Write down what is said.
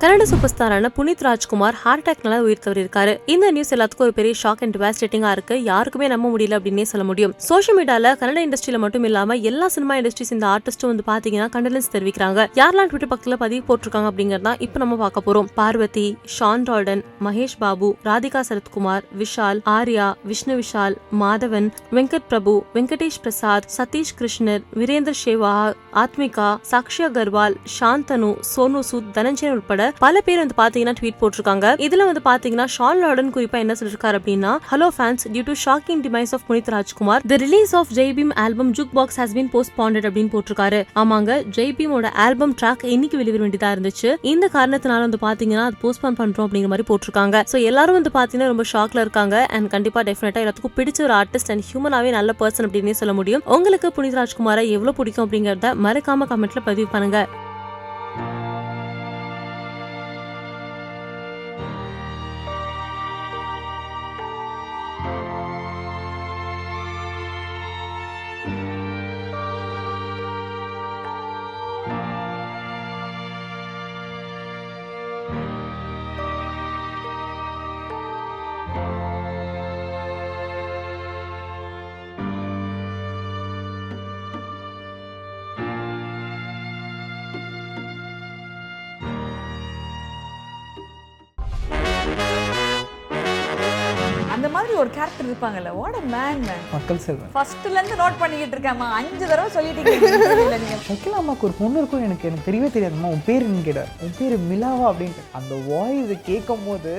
Kannada super ஸ்டாரான Puneeth Rajkumar heart அட்டாக்னால உயிர் தவறியிருக்காரு. இந்த நியூஸ் எல்லாத்துக்கும் ஒரு பெரிய ஷாக் அண்ட் டிவாஸ்டேட்டிங்கா இருக்கு. யாருக்குமே நம்ப முடியல அப்படின்னே சொல்ல முடியும். சோஷியல் மீடியால கன்னட இண்டஸ்ட்ரியில மட்டும் இல்லாம எல்லா சினிமா இண்டஸ்ட்ரீஸ் இந்த ஆர்டிஸ்டும் வந்து பாத்தீங்கன்னா கண்டலன்ஸ் தெரிவிக்கிறாங்க. யாரெல்லாம் ட்விட்டர் பக்கத்துல பதிவு போட்டிருக்காங்க அப்படிங்கறத இப்ப நம்ம பார்க்க போறோம். பார்வதி ஷான் ரால்டன் மகேஷ் பாபு ராதிகா சரத்குமார் விஷால் ஆர்யா விஷ்ணு விஷால் மாதவன் வெங்கட் பிரபு வெங்கடேஷ் பிரசாத் சதீஷ் கிருஷ்ணர் வீரேந்தர் ஷேவா ஆத்மிகா சாக்ஷியா அகர்வால் சாந்தனு சோனு சூத் தனஞ்சயன் உட்பட பல பேர் வந்து பாத்தீங்கன்னா ட்வீட் போட்டிருக்காங்க. இதுல வந்து பாத்தீங்கன்னா ஷான் லார்டன் குறிப்பா என்ன சொல்லிருக்காரு அப்படின்னா hello fans due to shocking demise of Puneeth Rajkumar the release of Jai Bhim album juke box has been post bonded அப்படின்னு போட்டிருக்காரு. ஆமாங்க ஜெய்பீமோட ஆல்பம் ட்ராக் இன்னைக்கு வெளிவர வேண்டியதா இருந்துச்சு. இந்த காரணத்தினால வந்து பாத்தீங்கன்னா அது போஸ்ட்பான் பண்றோம் அப்படிங்கிற மாதிரி போட்டிருக்காங்க. சோ எல்லாரும் வந்து பாத்தீங்கன்னா ரொம்ப ஷாக்ல இருக்காங்க. அண்ட் கண்டிப்பா டெஃபினட்டா எல்லாத்துக்கும் பிடிச்ச ஒரு ஆர்டிஸ்ட் அண்ட் ஹியூமனாவே நல்ல பர்சன் அப்படின்னே சொல்ல முடியும். உங்களுக்கு புனித் ராஜ்குமாரை எவ்வளவு பிடிக்கும் அப்படிங்கறத மறக்காம கமெண்ட்ல பதிவு பண்ணுங்க. அந்த மாதிரி ஒரு கேரக்டர் இருப்பாங்கல்ல வாட் அ மேன் மேன் மக்கள் செல்வன். ஃபர்ஸ்ட்ல இருந்து நோட் பண்ணிக்கிட்டு இருக்கேம்மா. அஞ்சு தடவை சொல்லிட்டீங்க. நீங்க. ஷக்கிலா அம்மாக்கு ஒரு பொண்ணு இருக்கும் எனக்கு எனக்கு தெரியவே தெரியாதும்மா. உன் பேர் என்ன கேட்டார். உன் பேர் மிலாவா அப்படின்ட்டு. அந்த வாய்ஸ் கேட்கும் போது